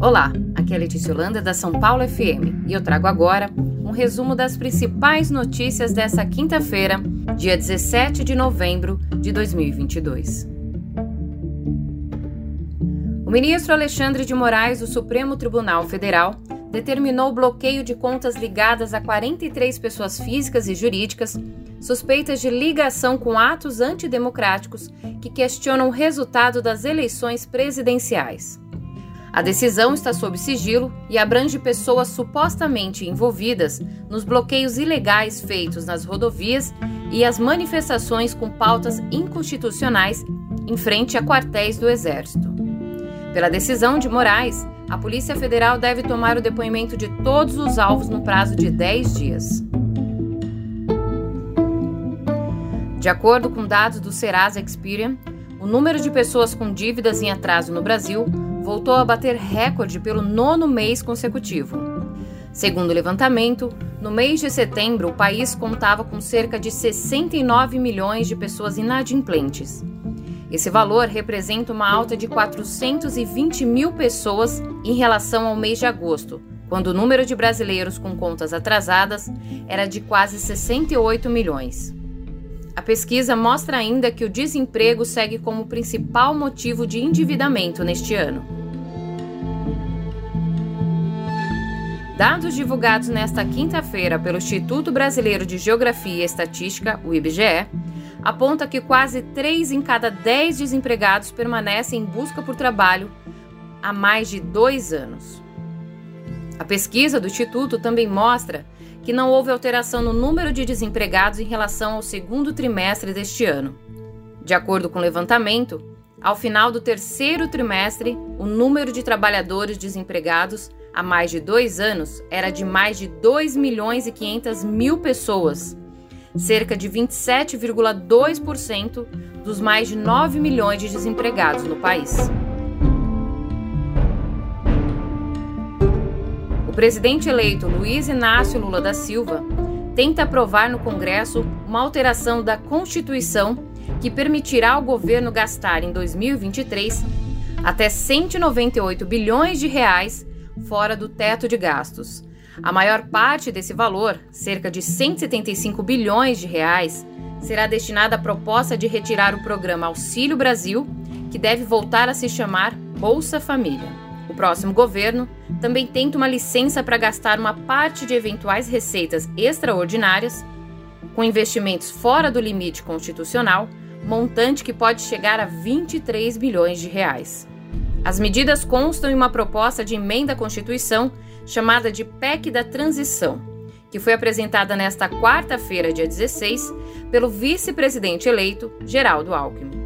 Olá, aqui é Letícia Holanda da São Paulo FM e eu trago agora um resumo das principais notícias dessa quinta-feira, dia 17 de novembro de 2022. O ministro Alexandre de Moraes do Supremo Tribunal Federal determinou o bloqueio de contas ligadas a 43 pessoas físicas e jurídicas suspeitas de ligação com atos antidemocráticos que questionam o resultado das eleições presidenciais. A decisão está sob sigilo e abrange pessoas supostamente envolvidas nos bloqueios ilegais feitos nas rodovias e as manifestações com pautas inconstitucionais em frente a quartéis do Exército. Pela decisão de Moraes, a Polícia Federal deve tomar o depoimento de todos os alvos no prazo de 10 dias. De acordo com dados do Serasa Experian, o número de pessoas com dívidas em atraso no Brasil voltou a bater recorde pelo nono mês consecutivo. Segundo o levantamento, no mês de setembro, o país contava com cerca de 69 milhões de pessoas inadimplentes. Esse valor representa uma alta de 420 mil pessoas em relação ao mês de agosto, quando o número de brasileiros com contas atrasadas era de quase 68 milhões. A pesquisa mostra ainda que o desemprego segue como principal motivo de endividamento neste ano. Dados divulgados nesta quinta-feira pelo Instituto Brasileiro de Geografia e Estatística, o IBGE, aponta que quase 3 em cada 10 desempregados permanecem em busca por trabalho há mais de dois anos. A pesquisa do Instituto também mostra que não houve alteração no número de desempregados em relação ao segundo trimestre deste ano. De acordo com o levantamento, ao final do terceiro trimestre, o número de trabalhadores desempregados há mais de dois anos era de mais de 2 milhões e 500 mil pessoas, cerca de 27,2% dos mais de 9 milhões de desempregados no país. O presidente eleito Luiz Inácio Lula da Silva tenta aprovar no Congresso uma alteração da Constituição que permitirá ao governo gastar em 2023 até 198 bilhões de reais fora do teto de gastos, a maior parte desse valor, cerca de 175 bilhões de reais, será destinada à proposta de retirar o programa Auxílio Brasil, que deve voltar a se chamar Bolsa Família. O próximo governo também tenta uma licença para gastar uma parte de eventuais receitas extraordinárias com investimentos fora do limite constitucional, montante que pode chegar a 23 bilhões de reais. As medidas constam em uma proposta de emenda à Constituição chamada de PEC da Transição, que foi apresentada nesta quarta-feira, dia 16, pelo vice-presidente eleito Geraldo Alckmin.